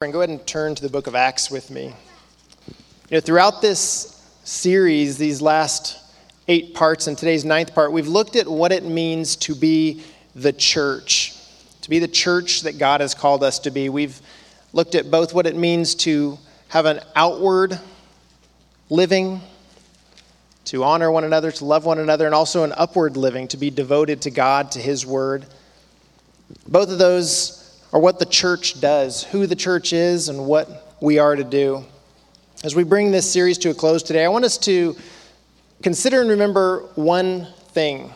And go ahead and turn to the book of Acts with me. You know, throughout this series, these last eight parts and today's ninth part, we've looked at what it means to be the church, to be the church that God has called us to be. We've looked at both what it means to have an outward living, to honor one another, to love one another, and also an upward living, to be devoted to God, to His Word. Both of those or what the church does, who the church is, and what we are to do. As we bring this series to a close today, I want us to consider and remember one thing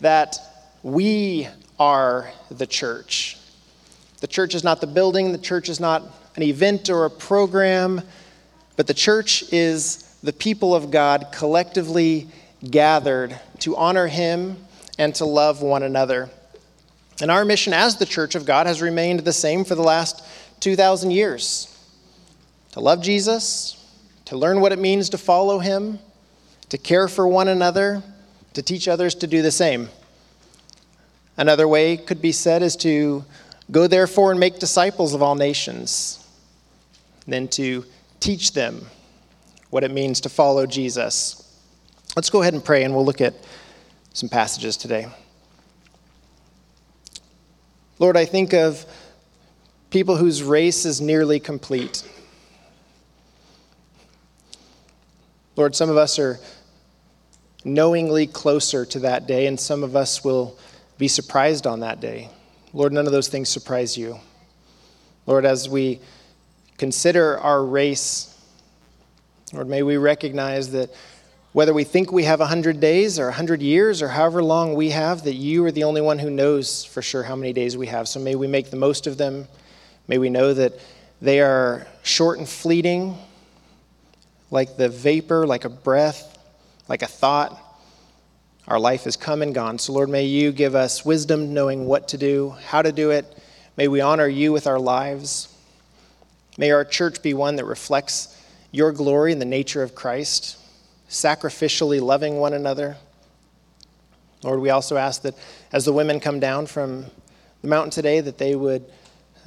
that we are the church. The church is not the building, the church is not an event or a program, but the church is the people of God collectively gathered to honor Him and to love one another. And our mission as the church of God has remained the same for the last 2,000 years to love Jesus, to learn what it means to follow him, to care for one another, to teach others to do the same. Another way could be said is to go therefore and make disciples of all nations, then to teach them what it means to follow Jesus. Let's go ahead and pray, and we'll look at some passages today. Lord, I think of people whose race is nearly complete. Lord, some of us are knowingly closer to that day, and some of us will be surprised on that day. Lord, none of those things surprise you. Lord, as we consider our race, Lord, may we recognize that whether we think we have 100 days or 100 years or however long we have, that you are the only one who knows for sure how many days we have. So may we make the most of them. May we know that they are short and fleeting, like the vapor, like a breath, like a thought. Our life is come and gone. So, Lord, may you give us wisdom knowing what to do, how to do it. May we honor you with our lives. May our church be one that reflects your glory and the nature of Christ sacrificially loving one another. Lord, we also ask that as the women come down from the mountain today, that they would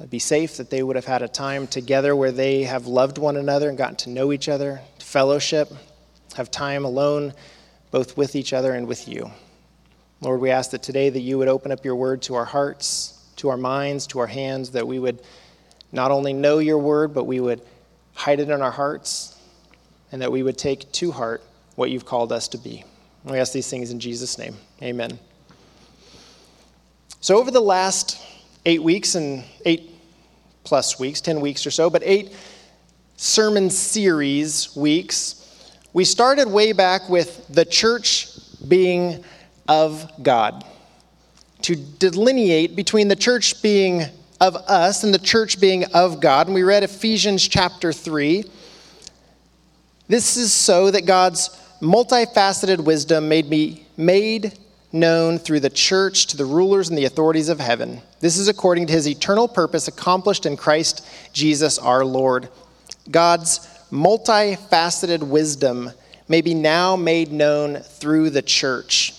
be safe, that they would have had a time together where they have loved one another and gotten to know each other, fellowship, have time alone, both with each other and with you. Lord, we ask that today that you would open up your word to our hearts, to our minds, to our hands, that we would not only know your word, but we would hide it in our hearts, and that we would take to heart what you've called us to be. We ask these things in Jesus' name. Amen. So, over the last eight weeks and eight plus weeks, 10 weeks or so, but eight sermon series weeks, we started way back with the church being of God. To delineate between the church being of us and the church being of God. And we read Ephesians chapter 3. This is so that God's multifaceted wisdom made me made known through the church to the rulers and the authorities of heaven. This is according to his eternal purpose accomplished in Christ Jesus our Lord. God's multifaceted wisdom may be now made known through the church,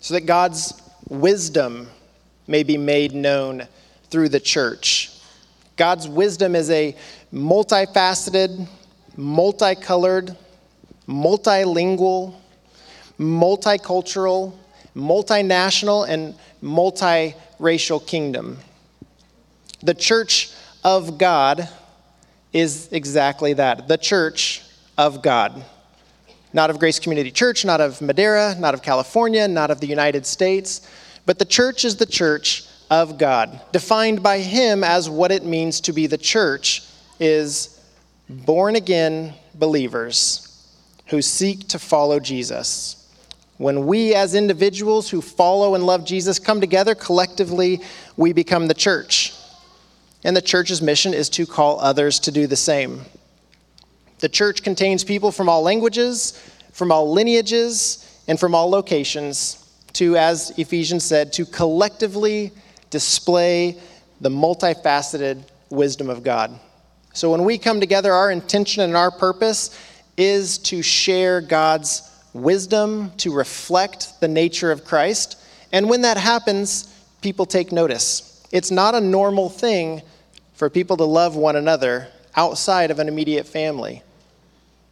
so that God's wisdom may be made known through the church. God's wisdom is a multifaceted, multicolored, multilingual, multicultural, multinational, and multiracial kingdom. The church of God is exactly that the church of God. Not of Grace Community Church, not of Madera, not of California, not of the United States, but the church is the church of God, defined by Him as what it means to be the church is born again believers who seek to follow Jesus. When we, as individuals who follow and love Jesus, come together collectively, we become the church. And the church's mission is to call others to do the same. The church contains people from all languages, from all lineages, and from all locations to, as Ephesians said, to collectively display the multifaceted wisdom of God. So when we come together, our intention and our purpose is to share God's wisdom, to reflect the nature of Christ. And when that happens, people take notice. It's not a normal thing for people to love one another outside of an immediate family.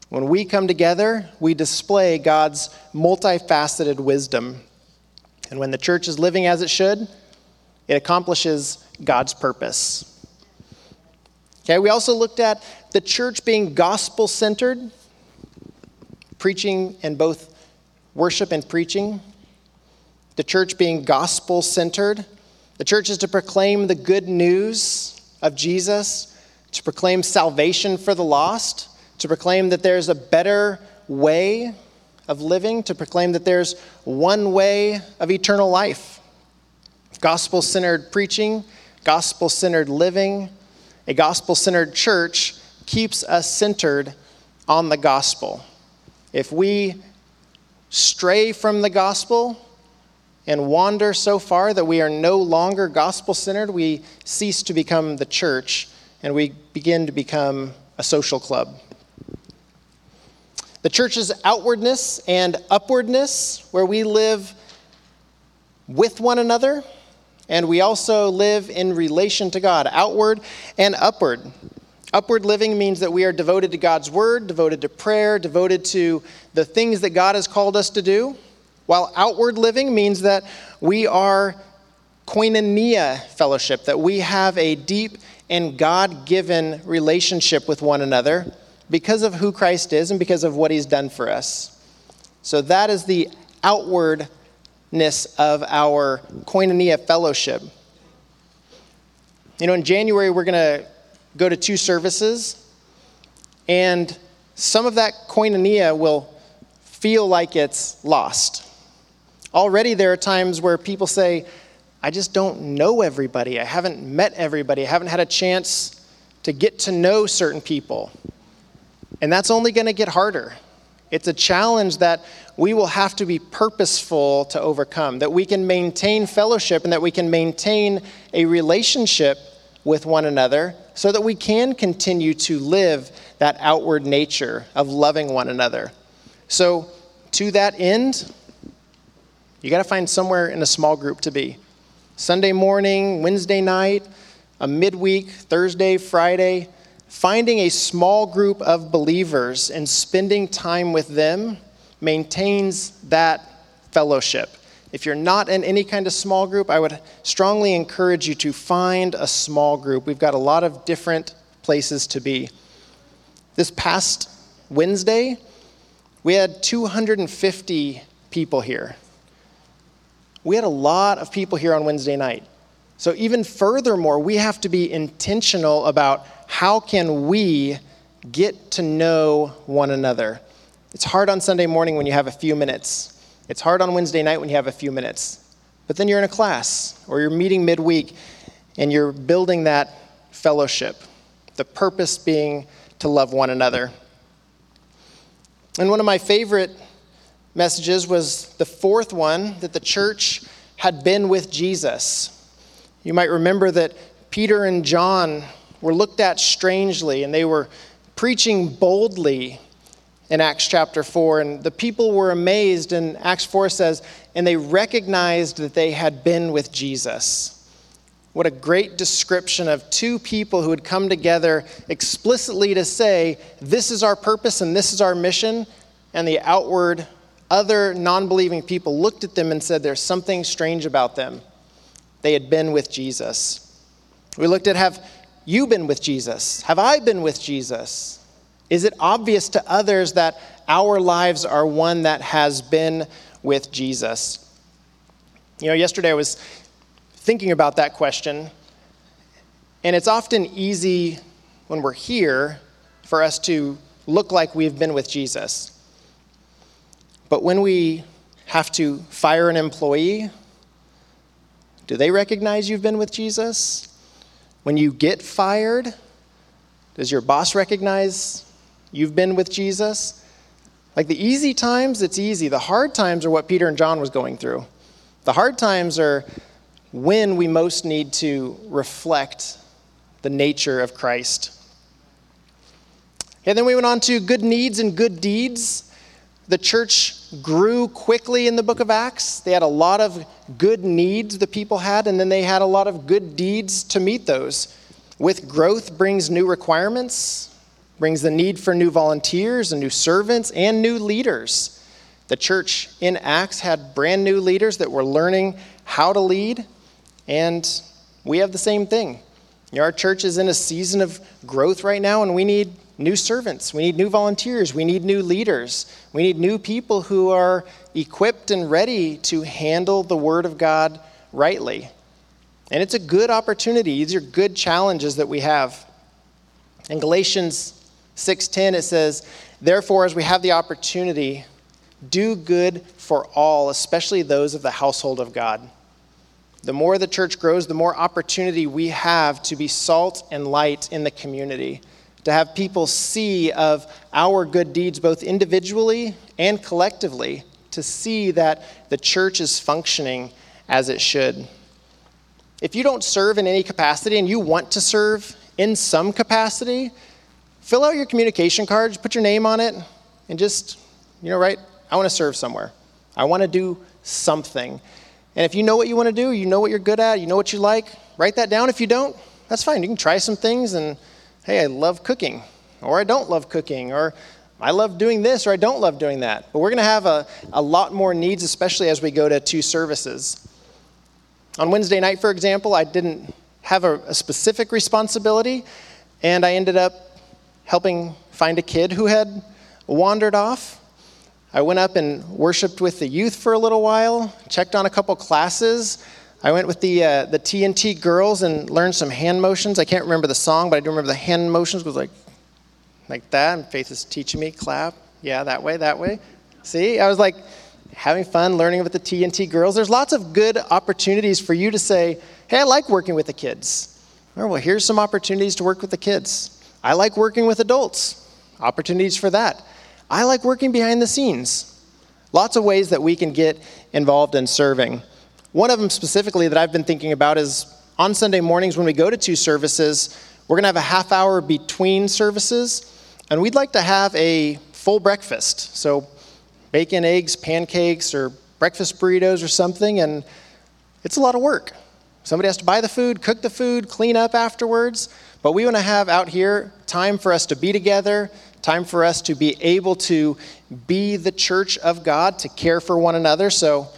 When we come together, we display God's multifaceted wisdom. And when the church is living as it should, it accomplishes God's purpose. Okay, we also looked at the church being gospel centered, preaching and both worship and preaching. The church being gospel centered. The church is to proclaim the good news of Jesus, to proclaim salvation for the lost, to proclaim that there's a better way of living, to proclaim that there's one way of eternal life. Gospel centered preaching, gospel centered living, a gospel centered church keeps us centered on the gospel. If we stray from the gospel, and wander so far that we are no longer gospel centered, we cease to become the church and we begin to become a social club. The church's outwardness and upwardness, where we live with one another and we also live in relation to God, outward and upward. Upward living means that we are devoted to God's word, devoted to prayer, devoted to the things that God has called us to do. While outward living means that we are koinonia fellowship, that we have a deep and God given relationship with one another because of who Christ is and because of what he's done for us. So that is the outwardness of our koinonia fellowship. You know, in January, we're going to go to two services, and some of that koinonia will feel like it's lost. Already, there are times where people say, I just don't know everybody. I haven't met everybody. I haven't had a chance to get to know certain people. And that's only going to get harder. It's a challenge that we will have to be purposeful to overcome, that we can maintain fellowship and that we can maintain a relationship with one another so that we can continue to live that outward nature of loving one another. So, to that end, you got to find somewhere in a small group to be. Sunday morning, Wednesday night, a midweek, Thursday, Friday, finding a small group of believers and spending time with them maintains that fellowship. If you're not in any kind of small group, I would strongly encourage you to find a small group. We've got a lot of different places to be. This past Wednesday, we had 250 people here. We had a lot of people here on Wednesday night. So even furthermore, we have to be intentional about how can we get to know one another. It's hard on Sunday morning when you have a few minutes. It's hard on Wednesday night when you have a few minutes. But then you're in a class or you're meeting midweek and you're building that fellowship. The purpose being to love one another. And one of my favorite messages was the fourth one that the church had been with Jesus. You might remember that Peter and John were looked at strangely and they were preaching boldly in Acts chapter 4. And the people were amazed, and Acts 4 says, and they recognized that they had been with Jesus. What a great description of two people who had come together explicitly to say, This is our purpose and this is our mission, and the outward other non believing people looked at them and said, There's something strange about them. They had been with Jesus. We looked at have you been with Jesus? Have I been with Jesus? Is it obvious to others that our lives are one that has been with Jesus? You know, yesterday I was thinking about that question, and it's often easy when we're here for us to look like we've been with Jesus. But when we have to fire an employee, do they recognize you've been with Jesus? When you get fired, does your boss recognize you've been with Jesus? Like the easy times, it's easy. The hard times are what Peter and John was going through. The hard times are when we most need to reflect the nature of Christ. And then we went on to good needs and good deeds the church grew quickly in the book of Acts. They had a lot of good needs the people had, and then they had a lot of good deeds to meet those. With growth brings new requirements, brings the need for new volunteers and new servants and new leaders. The church in Acts had brand new leaders that were learning how to lead, and we have the same thing. You know, our church is in a season of growth right now, and we need new servants. We need new volunteers. We need new leaders. We need new people who are equipped and ready to handle the Word of God rightly. And it's a good opportunity. These are good challenges that we have. In Galatians 6:10 it says, "Therefore as we have the opportunity, do good for all, especially those of the household of God." The more the church grows, the more opportunity we have to be salt and light in the community to have people see of our good deeds, both individually and collectively, to see that the church is functioning as it should. If you don't serve in any capacity and you want to serve in some capacity, fill out your communication cards, put your name on it, and just, you know, write, I want to serve somewhere. I want to do something. And if you know what you want to do, you know what you're good at, you know what you like, write that down. If you don't, that's fine. You can try some things and hey, I love cooking, or I don't love cooking, or I love doing this, or I don't love doing that. But we're going to have a, a lot more needs, especially as we go to two services. On Wednesday night, for example, I didn't have a, a specific responsibility, and I ended up helping find a kid who had wandered off. I went up and worshiped with the youth for a little while, checked on a couple classes, I went with the, uh, the TNT girls and learned some hand motions. I can't remember the song, but I do remember the hand motions was like, like that. And Faith is teaching me, clap. Yeah, that way, that way. See, I was like having fun learning with the TNT girls. There's lots of good opportunities for you to say, hey, I like working with the kids. Or, well, here's some opportunities to work with the kids. I like working with adults. Opportunities for that. I like working behind the scenes. Lots of ways that we can get involved in serving. One of them specifically that I've been thinking about is on Sunday mornings when we go to two services, we're going to have a half hour between services, and we'd like to have a full breakfast. So, bacon, eggs, pancakes, or breakfast burritos or something, and it's a lot of work. Somebody has to buy the food, cook the food, clean up afterwards. But we want to have out here time for us to be together, time for us to be able to be the church of God, to care for one another. So,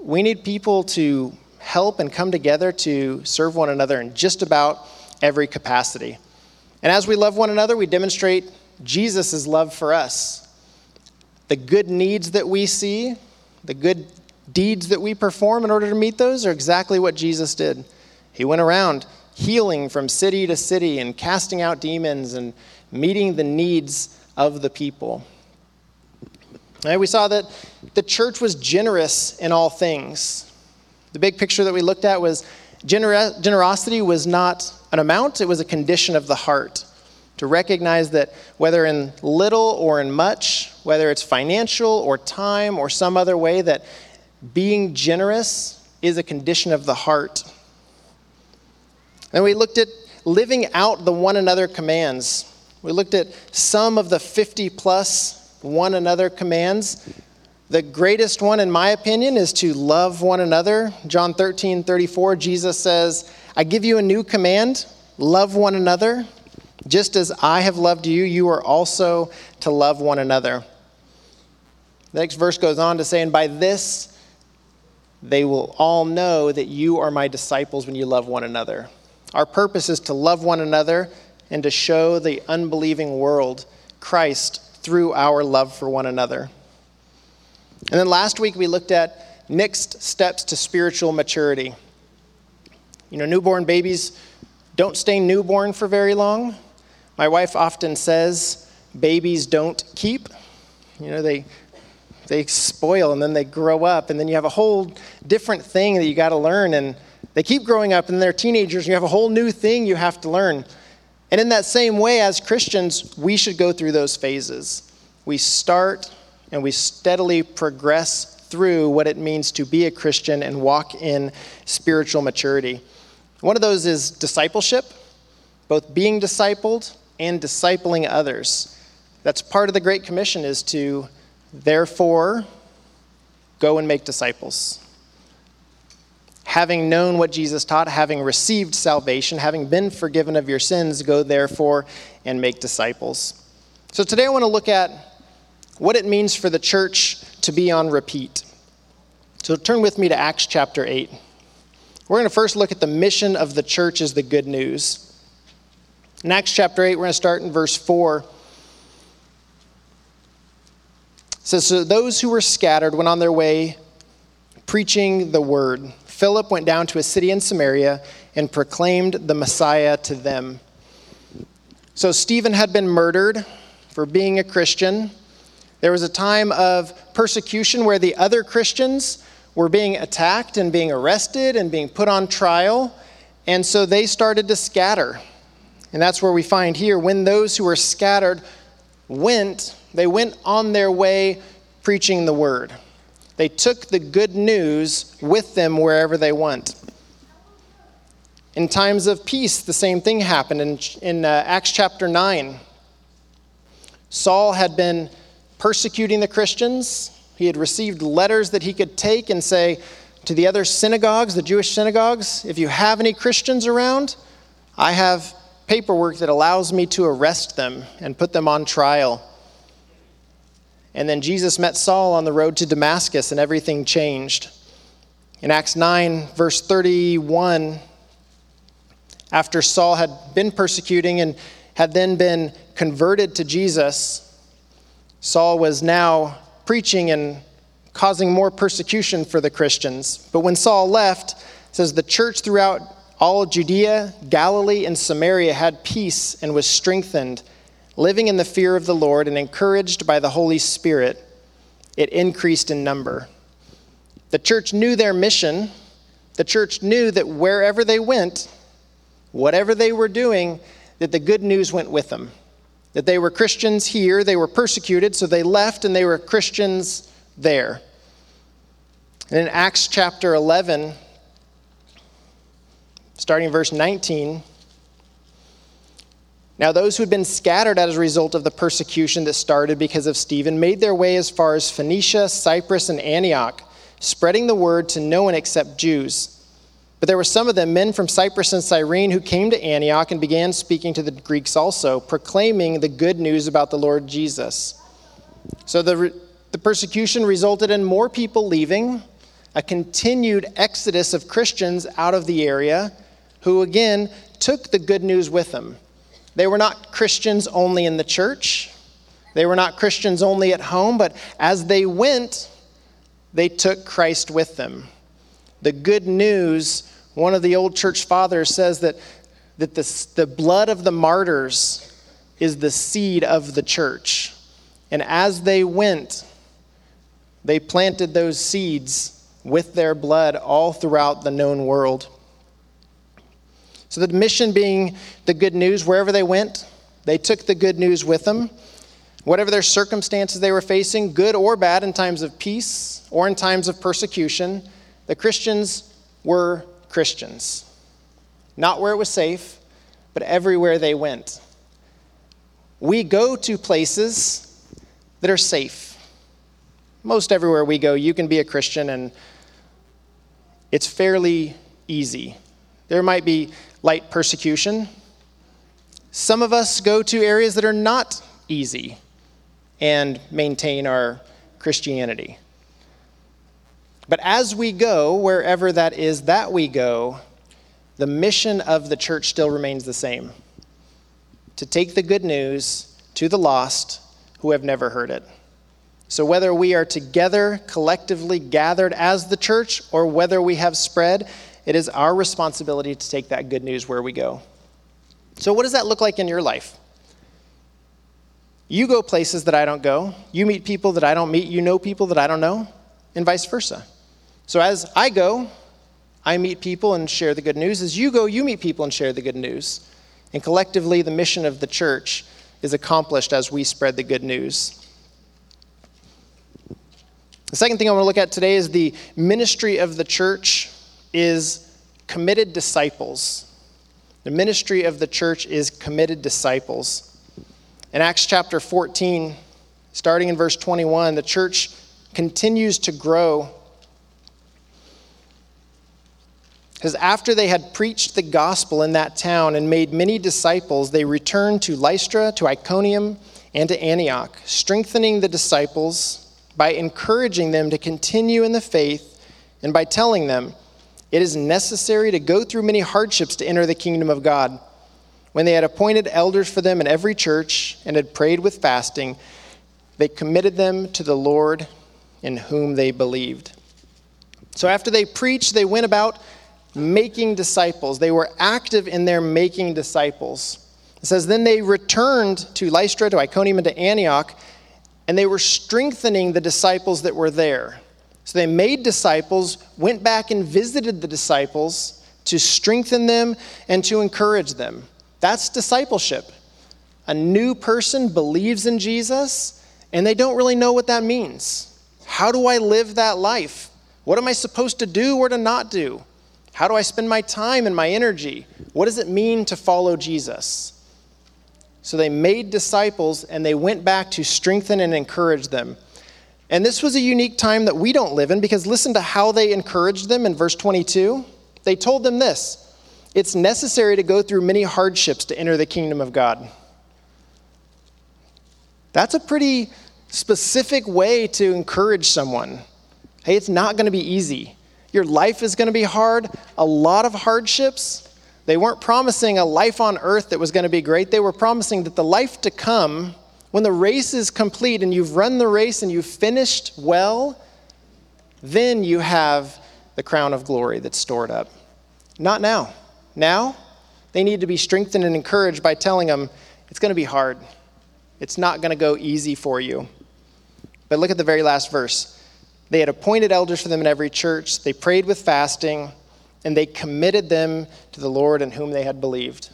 we need people to help and come together to serve one another in just about every capacity. And as we love one another, we demonstrate Jesus' love for us. The good needs that we see, the good deeds that we perform in order to meet those are exactly what Jesus did. He went around healing from city to city and casting out demons and meeting the needs of the people. We saw that the church was generous in all things. The big picture that we looked at was gener- generosity was not an amount, it was a condition of the heart. To recognize that whether in little or in much, whether it's financial or time or some other way, that being generous is a condition of the heart. And we looked at living out the one another commands. We looked at some of the 50 plus one another commands. The greatest one, in my opinion, is to love one another. John 13, 34, Jesus says, I give you a new command love one another. Just as I have loved you, you are also to love one another. The next verse goes on to say, And by this they will all know that you are my disciples when you love one another. Our purpose is to love one another and to show the unbelieving world Christ through our love for one another. And then last week we looked at next steps to spiritual maturity. You know, newborn babies don't stay newborn for very long. My wife often says babies don't keep. You know, they they spoil and then they grow up and then you have a whole different thing that you got to learn and they keep growing up and they're teenagers and you have a whole new thing you have to learn. And in that same way, as Christians, we should go through those phases. We start and we steadily progress through what it means to be a Christian and walk in spiritual maturity. One of those is discipleship, both being discipled and discipling others. That's part of the Great Commission is to therefore go and make disciples. Having known what Jesus taught, having received salvation, having been forgiven of your sins, go therefore and make disciples. So today I want to look at what it means for the church to be on repeat. So turn with me to Acts chapter 8. We're going to first look at the mission of the church as the good news. In Acts chapter 8, we're going to start in verse 4. It says, So those who were scattered went on their way preaching the word. Philip went down to a city in Samaria and proclaimed the Messiah to them. So Stephen had been murdered for being a Christian. There was a time of persecution where the other Christians were being attacked and being arrested and being put on trial. And so they started to scatter. And that's where we find here when those who were scattered went, they went on their way preaching the word. They took the good news with them wherever they went. In times of peace, the same thing happened. In, in uh, Acts chapter 9, Saul had been persecuting the Christians. He had received letters that he could take and say to the other synagogues, the Jewish synagogues, if you have any Christians around, I have paperwork that allows me to arrest them and put them on trial. And then Jesus met Saul on the road to Damascus, and everything changed. In Acts 9, verse 31, after Saul had been persecuting and had then been converted to Jesus, Saul was now preaching and causing more persecution for the Christians. But when Saul left, says the church throughout all Judea, Galilee, and Samaria had peace and was strengthened, living in the fear of the Lord and encouraged by the Holy Spirit. It increased in number. The church knew their mission. The church knew that wherever they went, whatever they were doing, that the good news went with them. That they were Christians here, they were persecuted, so they left and they were Christians there. And in Acts chapter 11, starting verse 19. Now, those who had been scattered as a result of the persecution that started because of Stephen made their way as far as Phoenicia, Cyprus, and Antioch, spreading the word to no one except Jews. But there were some of them, men from Cyprus and Cyrene, who came to Antioch and began speaking to the Greeks also, proclaiming the good news about the Lord Jesus. So the, the persecution resulted in more people leaving, a continued exodus of Christians out of the area who again took the good news with them. They were not Christians only in the church, they were not Christians only at home, but as they went, they took Christ with them. The good news, one of the old church fathers says that, that the, the blood of the martyrs is the seed of the church. And as they went, they planted those seeds with their blood all throughout the known world. So, the mission being the good news, wherever they went, they took the good news with them. Whatever their circumstances they were facing, good or bad, in times of peace or in times of persecution, the Christians were Christians. Not where it was safe, but everywhere they went. We go to places that are safe. Most everywhere we go, you can be a Christian and it's fairly easy. There might be light persecution. Some of us go to areas that are not easy and maintain our Christianity. But as we go, wherever that is that we go, the mission of the church still remains the same to take the good news to the lost who have never heard it. So, whether we are together, collectively gathered as the church, or whether we have spread, it is our responsibility to take that good news where we go. So, what does that look like in your life? You go places that I don't go. You meet people that I don't meet. You know people that I don't know, and vice versa. So, as I go, I meet people and share the good news. As you go, you meet people and share the good news. And collectively, the mission of the church is accomplished as we spread the good news. The second thing I want to look at today is the ministry of the church is committed disciples. The ministry of the church is committed disciples. In Acts chapter 14, starting in verse 21, the church continues to grow. Because after they had preached the gospel in that town and made many disciples, they returned to Lystra, to Iconium, and to Antioch, strengthening the disciples by encouraging them to continue in the faith and by telling them, It is necessary to go through many hardships to enter the kingdom of God. When they had appointed elders for them in every church and had prayed with fasting, they committed them to the Lord in whom they believed. So after they preached, they went about making disciples. They were active in their making disciples. It says, Then they returned to Lystra, to Iconium, and to Antioch, and they were strengthening the disciples that were there. So they made disciples, went back and visited the disciples to strengthen them and to encourage them. That's discipleship. A new person believes in Jesus, and they don't really know what that means. How do I live that life? What am I supposed to do or to not do? How do I spend my time and my energy? What does it mean to follow Jesus? So they made disciples and they went back to strengthen and encourage them. And this was a unique time that we don't live in because listen to how they encouraged them in verse 22. They told them this it's necessary to go through many hardships to enter the kingdom of God. That's a pretty specific way to encourage someone. Hey, it's not going to be easy. Your life is going to be hard, a lot of hardships. They weren't promising a life on earth that was going to be great. They were promising that the life to come, when the race is complete and you've run the race and you've finished well, then you have the crown of glory that's stored up. Not now. Now, they need to be strengthened and encouraged by telling them it's going to be hard. It's not going to go easy for you. But look at the very last verse. They had appointed elders for them in every church. They prayed with fasting and they committed them to the Lord in whom they had believed.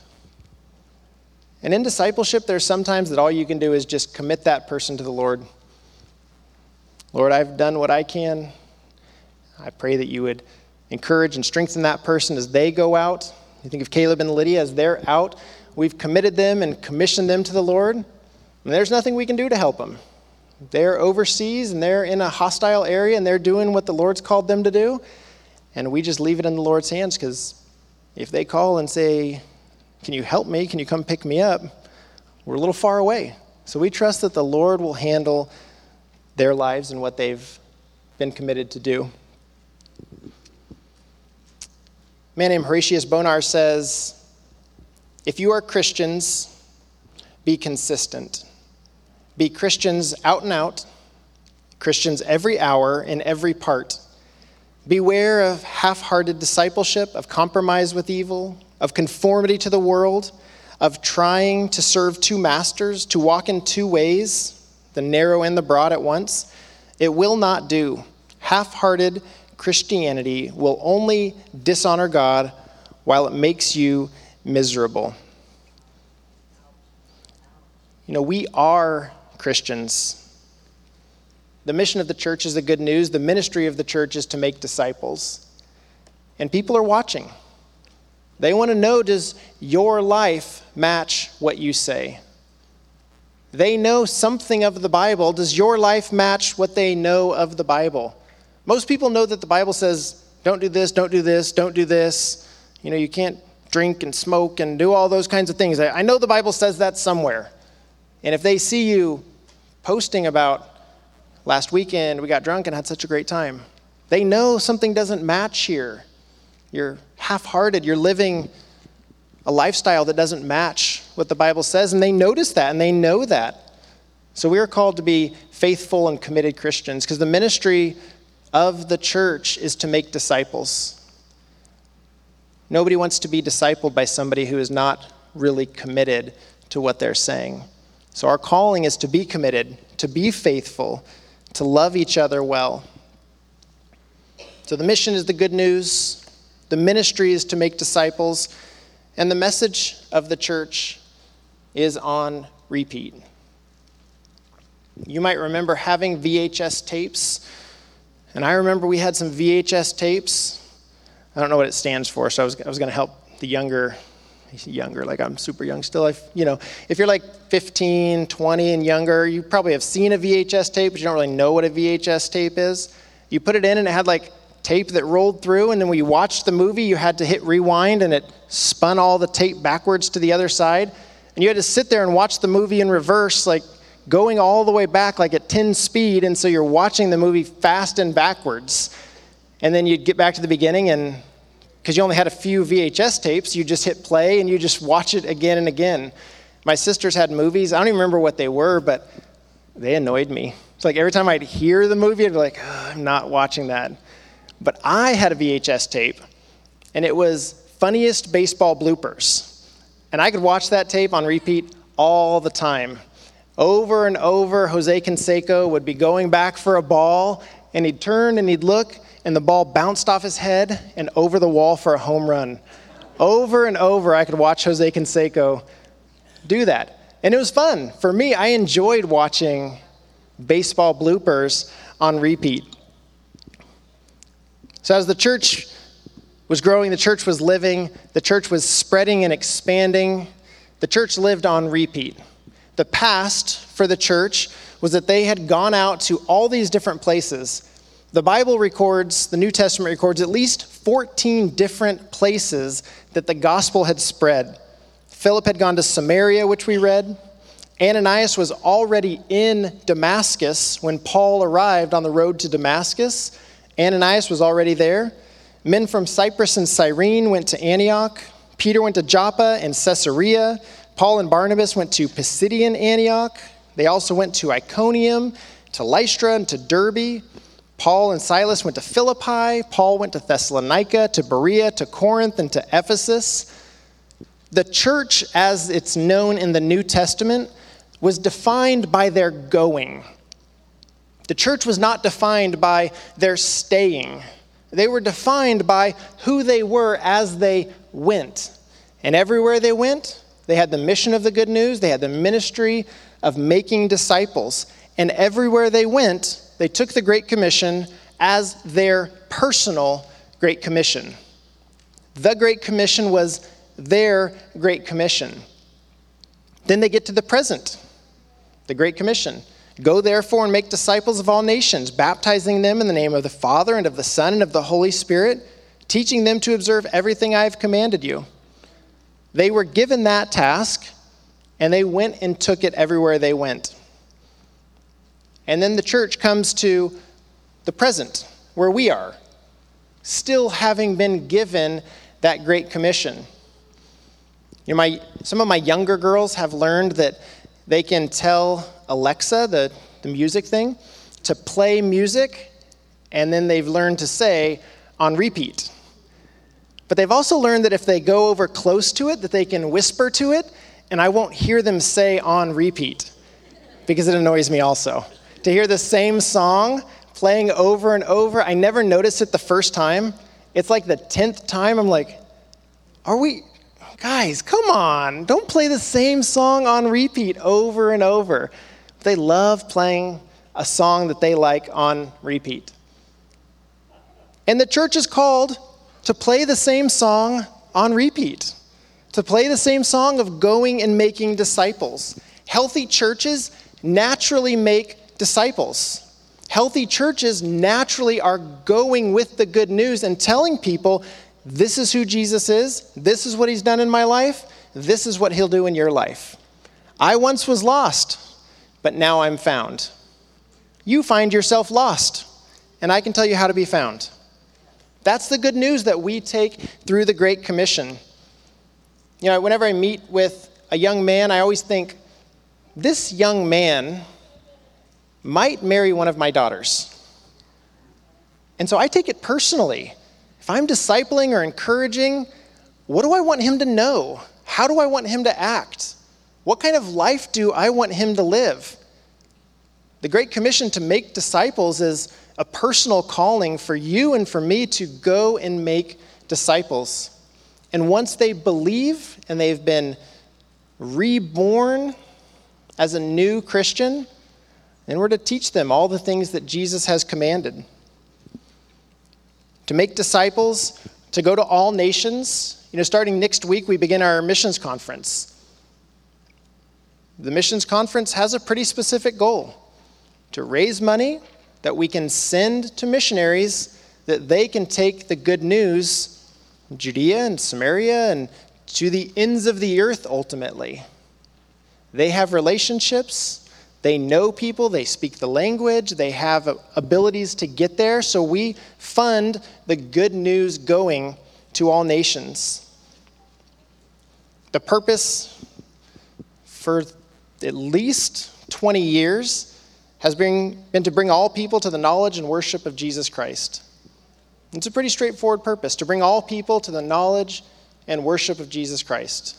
And in discipleship, there's sometimes that all you can do is just commit that person to the Lord. Lord, I've done what I can. I pray that you would encourage and strengthen that person as they go out. You think of Caleb and Lydia as they're out. We've committed them and commissioned them to the Lord. And there's nothing we can do to help them. They're overseas and they're in a hostile area and they're doing what the Lord's called them to do. And we just leave it in the Lord's hands because if they call and say, Can you help me? Can you come pick me up? We're a little far away. So we trust that the Lord will handle their lives and what they've been committed to do. A man named Horatius Bonar says, If you are Christians, be consistent. Be Christians out and out, Christians every hour in every part. Beware of half hearted discipleship, of compromise with evil, of conformity to the world, of trying to serve two masters, to walk in two ways, the narrow and the broad at once. It will not do. Half hearted Christianity will only dishonor God while it makes you miserable. You know, we are Christians. The mission of the church is the good news. The ministry of the church is to make disciples. And people are watching. They want to know does your life match what you say? They know something of the Bible. Does your life match what they know of the Bible? Most people know that the Bible says, don't do this, don't do this, don't do this. You know, you can't drink and smoke and do all those kinds of things. I know the Bible says that somewhere. And if they see you posting about Last weekend, we got drunk and had such a great time. They know something doesn't match here. You're half hearted. You're living a lifestyle that doesn't match what the Bible says, and they notice that and they know that. So we are called to be faithful and committed Christians because the ministry of the church is to make disciples. Nobody wants to be discipled by somebody who is not really committed to what they're saying. So our calling is to be committed, to be faithful, to love each other well. So the mission is the good news, the ministry is to make disciples, and the message of the church is on repeat. You might remember having VHS tapes, and I remember we had some VHS tapes. I don't know what it stands for, so I was, I was going to help the younger younger, like I'm super young still. I, you know, if you're like 15, 20 and younger, you probably have seen a VHS tape, but you don't really know what a VHS tape is. You put it in and it had like tape that rolled through, and then when you watched the movie, you had to hit rewind and it spun all the tape backwards to the other side. And you had to sit there and watch the movie in reverse, like going all the way back, like at 10 speed. And so you're watching the movie fast and backwards. And then you'd get back to the beginning, and because you only had a few VHS tapes, you just hit play and you just watch it again and again. My sisters had movies. I don't even remember what they were, but they annoyed me. It's like every time I'd hear the movie, I'd be like, oh, I'm not watching that. But I had a VHS tape, and it was funniest baseball bloopers. And I could watch that tape on repeat all the time. Over and over, Jose Canseco would be going back for a ball, and he'd turn and he'd look, and the ball bounced off his head and over the wall for a home run. Over and over, I could watch Jose Canseco do that. And it was fun. For me, I enjoyed watching baseball bloopers on repeat. So, as the church was growing, the church was living, the church was spreading and expanding, the church lived on repeat. The past for the church was that they had gone out to all these different places. The Bible records, the New Testament records at least 14 different places that the gospel had spread. Philip had gone to Samaria, which we read. Ananias was already in Damascus when Paul arrived on the road to Damascus. Ananias was already there. Men from Cyprus and Cyrene went to Antioch. Peter went to Joppa and Caesarea. Paul and Barnabas went to Pisidian Antioch. They also went to Iconium, to Lystra, and to Derbe. Paul and Silas went to Philippi. Paul went to Thessalonica, to Berea, to Corinth, and to Ephesus. The church, as it's known in the New Testament, was defined by their going. The church was not defined by their staying. They were defined by who they were as they went. And everywhere they went, they had the mission of the good news, they had the ministry of making disciples. And everywhere they went, they took the Great Commission as their personal Great Commission. The Great Commission was their Great Commission. Then they get to the present, the Great Commission. Go therefore and make disciples of all nations, baptizing them in the name of the Father and of the Son and of the Holy Spirit, teaching them to observe everything I have commanded you. They were given that task, and they went and took it everywhere they went. And then the church comes to the present, where we are, still having been given that Great Commission. You know, my, some of my younger girls have learned that they can tell Alexa, the, the music thing, to play music, and then they've learned to say on repeat. But they've also learned that if they go over close to it, that they can whisper to it, and I won't hear them say on repeat because it annoys me also. To hear the same song playing over and over, I never noticed it the first time. It's like the 10th time, I'm like, are we, Guys, come on. Don't play the same song on repeat over and over. They love playing a song that they like on repeat. And the church is called to play the same song on repeat, to play the same song of going and making disciples. Healthy churches naturally make disciples. Healthy churches naturally are going with the good news and telling people this is who Jesus is. This is what he's done in my life. This is what he'll do in your life. I once was lost, but now I'm found. You find yourself lost, and I can tell you how to be found. That's the good news that we take through the Great Commission. You know, whenever I meet with a young man, I always think, this young man might marry one of my daughters. And so I take it personally. If I'm discipling or encouraging, what do I want him to know? How do I want him to act? What kind of life do I want him to live? The Great Commission to make disciples is a personal calling for you and for me to go and make disciples. And once they believe and they've been reborn as a new Christian, then we're to teach them all the things that Jesus has commanded to make disciples, to go to all nations. You know, starting next week, we begin our missions conference. The missions conference has a pretty specific goal to raise money that we can send to missionaries that they can take the good news, Judea and Samaria, and to the ends of the earth ultimately. They have relationships, they know people, they speak the language, they have abilities to get there. So we fund the good news going to all nations. The purpose for at least 20 years has been, been to bring all people to the knowledge and worship of Jesus Christ. It's a pretty straightforward purpose to bring all people to the knowledge and worship of Jesus Christ.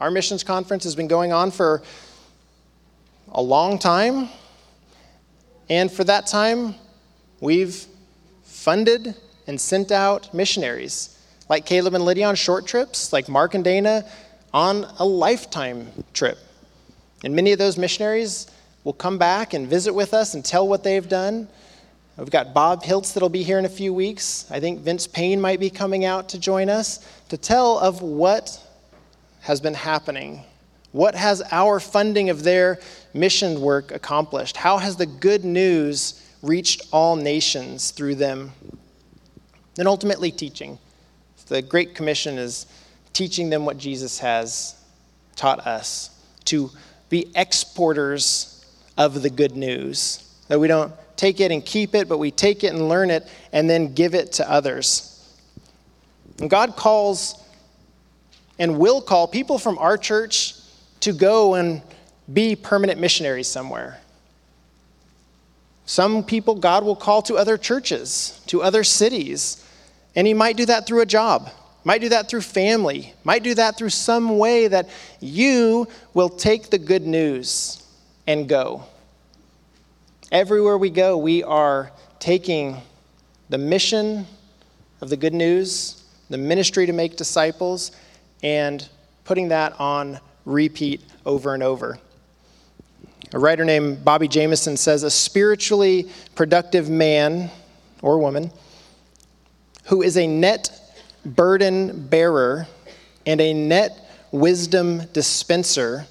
Our missions conference has been going on for a long time, and for that time, we've funded and sent out missionaries like Caleb and Lydia on short trips, like Mark and Dana on a lifetime trip. And many of those missionaries will come back and visit with us and tell what they've done. We've got Bob Hiltz that'll be here in a few weeks. I think Vince Payne might be coming out to join us to tell of what has been happening. What has our funding of their mission work accomplished? How has the good news reached all nations through them? And ultimately, teaching. The Great Commission is teaching them what Jesus has taught us to be exporters of the good news. That we don't take it and keep it, but we take it and learn it and then give it to others. And God calls and will call people from our church to go and be permanent missionaries somewhere. Some people God will call to other churches, to other cities, and He might do that through a job, might do that through family, might do that through some way that you will take the good news and go. Everywhere we go, we are taking the mission of the good news, the ministry to make disciples, and putting that on repeat over and over. A writer named Bobby Jamieson says a spiritually productive man or woman who is a net burden bearer and a net wisdom dispenser,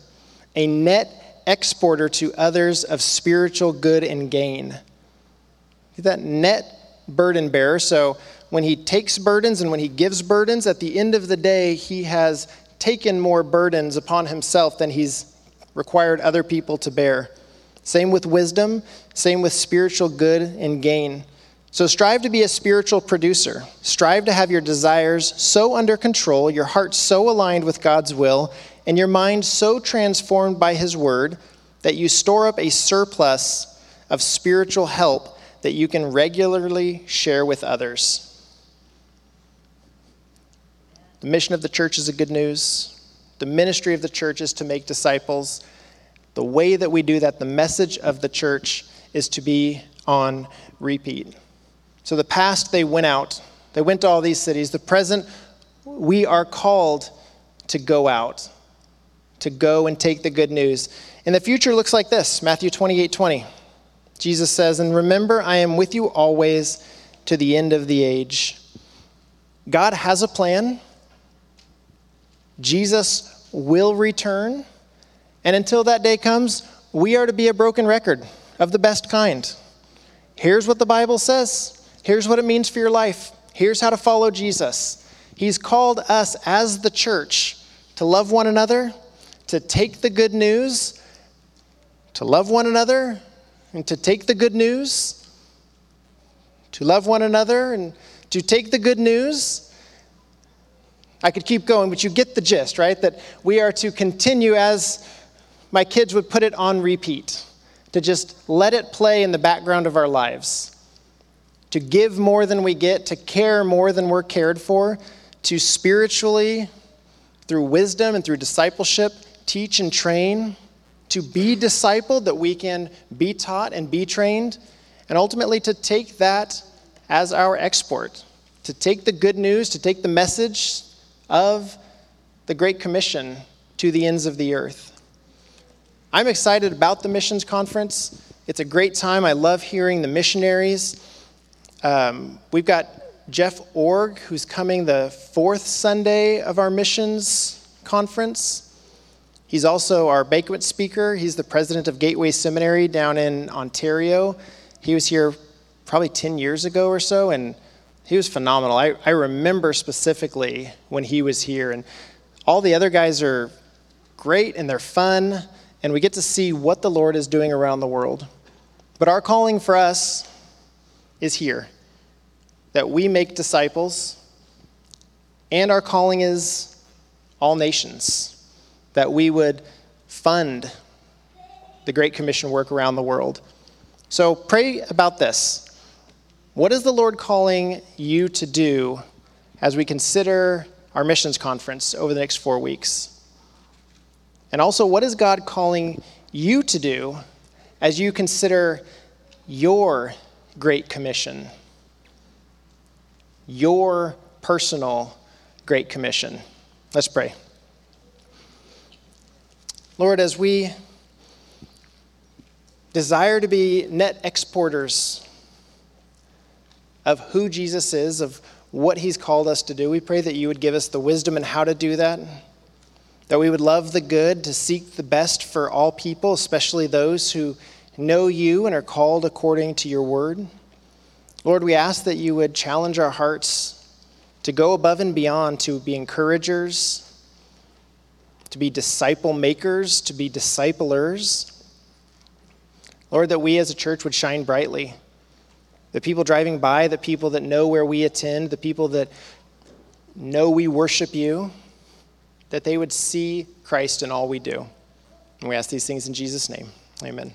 a net exporter to others of spiritual good and gain. That net burden bearer. So when he takes burdens and when he gives burdens, at the end of the day, he has taken more burdens upon himself than he's required other people to bear. Same with wisdom, same with spiritual good and gain. So strive to be a spiritual producer. Strive to have your desires so under control, your heart so aligned with God's will, and your mind so transformed by His Word that you store up a surplus of spiritual help that you can regularly share with others. The mission of the church is the good news. The ministry of the church is to make disciples. The way that we do that, the message of the church is to be on repeat. So the past, they went out, they went to all these cities. The present, we are called to go out to go and take the good news. And the future looks like this Matthew 28 20. Jesus says, And remember, I am with you always to the end of the age. God has a plan. Jesus will return. And until that day comes, we are to be a broken record of the best kind. Here's what the Bible says. Here's what it means for your life. Here's how to follow Jesus. He's called us as the church to love one another to take the good news, to love one another, and to take the good news, to love one another, and to take the good news. I could keep going, but you get the gist, right? That we are to continue, as my kids would put it, on repeat, to just let it play in the background of our lives, to give more than we get, to care more than we're cared for, to spiritually, through wisdom and through discipleship, teach and train, to be discipled, that we can be taught and be trained, and ultimately to take that as our export, to take the good news, to take the message of the Great Commission to the ends of the earth. I'm excited about the missions conference. It's a great time. I love hearing the missionaries. Um, we've got Jeff Iorg, who's coming the fourth Sunday of our missions conference. He's also our banquet speaker. He's the president of Gateway Seminary down in Ontario. He was here probably 10 years ago or so, and he was phenomenal. I, I remember specifically when he was here, and all the other guys are great and they're fun, and we get to see what the Lord is doing around the world. But our calling for us is here that we make disciples, and our calling is all nations, that we would fund the Great Commission work around the world. So pray about this. What is the Lord calling you to do as we consider our missions conference over the next four weeks? And also, what is God calling you to do as you consider your Great Commission? Your personal Great Commission. Let's pray. Lord, as we desire to be net exporters of who Jesus is, of what he's called us to do. We pray that you would give us the wisdom and how to do that, that we would love the good, to seek the best for all people, especially those who know you and are called according to your word. Lord, we ask that you would challenge our hearts to go above and beyond, to be encouragers, to be disciple makers, to be disciplers. Lord, that we as a church would shine brightly the people driving by, the people that know where we attend, the people that know we worship you, that they would see Christ in all we do. And we ask these things in Jesus' name. Amen.